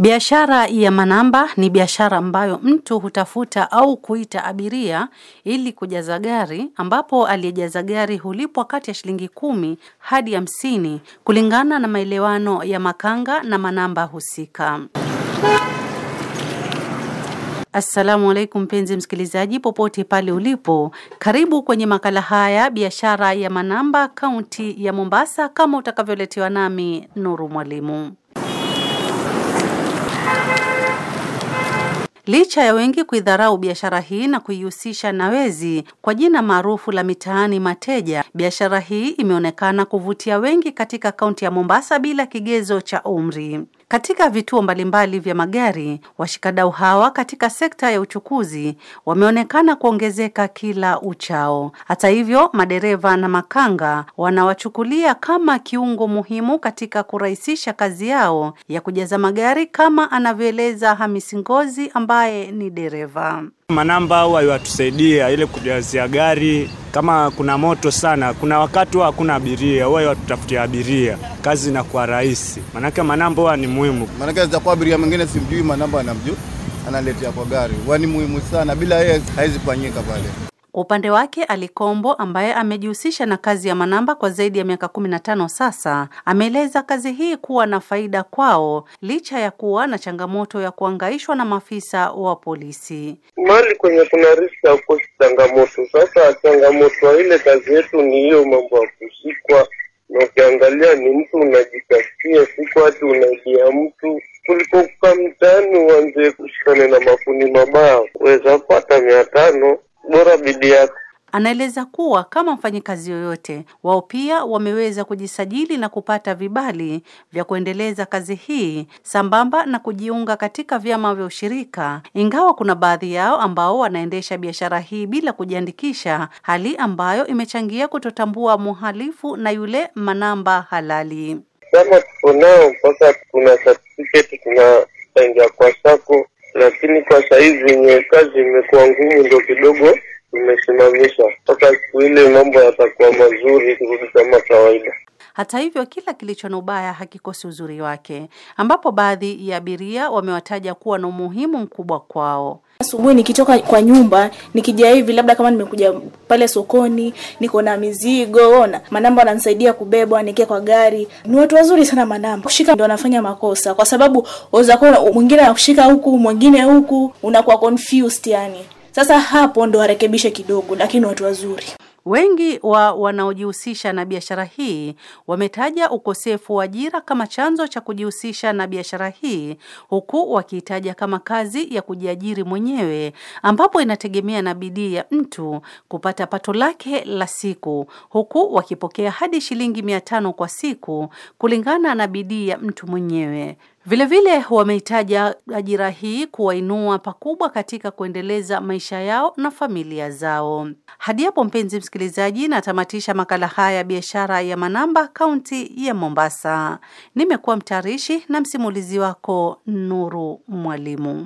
Biashara ya manamba ni biashara ambayo mtu hutafuta au kuita abiria ili kujaza gari, ambapo aliyejaza gari hulipwa kati ya shilingi kumi hadi hamsini kulingana na maelewano ya makanga na manamba husika. Assalamu alaikum mpenzi msikilizaji, popote pale ulipo, karibu kwenye makala haya biashara ya manamba, kaunti ya Mombasa, kama utakavyoletewa nami Nuru Mwalimu. Licha ya wengi kuidharau biashara hii na kuihusisha na wezi kwa jina maarufu la mitaani mateja, biashara hii imeonekana kuvutia wengi katika kaunti ya Mombasa bila kigezo cha umri. Katika vituo mbalimbali vya magari, washikadau hawa katika sekta ya uchukuzi wameonekana kuongezeka kila uchao. Hata hivyo, madereva na makanga wanawachukulia kama kiungo muhimu katika kurahisisha kazi yao ya kujaza magari, kama anavyoeleza Hamisi Ngozi ambaye ni dereva. Manamba huwa yatusaidia ile kujazia gari, kama kuna moto sana, kuna wakati huwa hakuna abiria, huwa watutafutia abiria, kazi inakuwa rahisi, manake manamba huwa ni muhimu. Maanake zitakuwa abiria mwingine simjui, manamba anamjua, analetea kwa gari, huwa ni muhimu sana, bila yeye haizi fanyika pale. Upande wake Ali Kombo ambaye amejihusisha na kazi ya manamba kwa zaidi ya miaka kumi na tano sasa, ameeleza kazi hii kuwa na faida kwao licha ya kuwa na changamoto ya kuangaishwa na maafisa wa polisi. Mali kwenye kuna riski ya ukosi changamoto. Sasa changamoto ya ile kazi yetu ni hiyo mambo ya kushikwa, na ukiangalia ni mtu unajitafutia siku hati unaidia mtu kuliko kukaa mtaani uanze kushikana na mafuni mabaya, weza pata mia tano bora bidii yako. Anaeleza kuwa kama mfanyikazi yoyote, wao pia wameweza kujisajili na kupata vibali vya kuendeleza kazi hii sambamba na kujiunga katika vyama vya ushirika, ingawa kuna baadhi yao ambao wanaendesha biashara hii bila kujiandikisha, hali ambayo imechangia kutotambua muhalifu na yule manamba halali. Kama tuko nao mpaka tuna certificate tunaingia kwa sako, lakini kwa saizi yenye kazi imekuwa ngumu, ndo kidogo imesimamisha mpaka siku ile mambo yatakuwa mazuri, kurudi kama kawaida. Hata hivyo, kila kilicho na ubaya hakikosi uzuri wake, ambapo baadhi ya abiria wamewataja kuwa na umuhimu mkubwa kwao. Asubuhi nikitoka kwa nyumba nikija hivi, labda kama nimekuja pale sokoni, niko na mizigo, ona manamba wananisaidia kubebwa, nikie kwa gari. Ni watu wazuri sana manamba. Kushika ndo wanafanya makosa, kwa sababu waweza kuwa mwingine anakushika huku, mwingine huku, unakuwa confused yani. Sasa hapo ndo warekebishe kidogo, lakini watu wazuri. Wengi wa wanaojihusisha na biashara hii wametaja ukosefu wa ajira kama chanzo cha kujihusisha na biashara hii, huku wakiitaja kama kazi ya kujiajiri mwenyewe, ambapo inategemea na bidii ya mtu kupata pato lake la siku, huku wakipokea hadi shilingi mia tano kwa siku kulingana na bidii ya mtu mwenyewe. Vilevile wameitaja ajira hii kuwainua pakubwa katika kuendeleza maisha yao na familia zao. Hadi hapo, mpenzi msikilizaji, natamatisha makala haya ya biashara ya manamba kaunti ya Mombasa. Nimekuwa mtayarishi na msimulizi wako Nuru Mwalimu.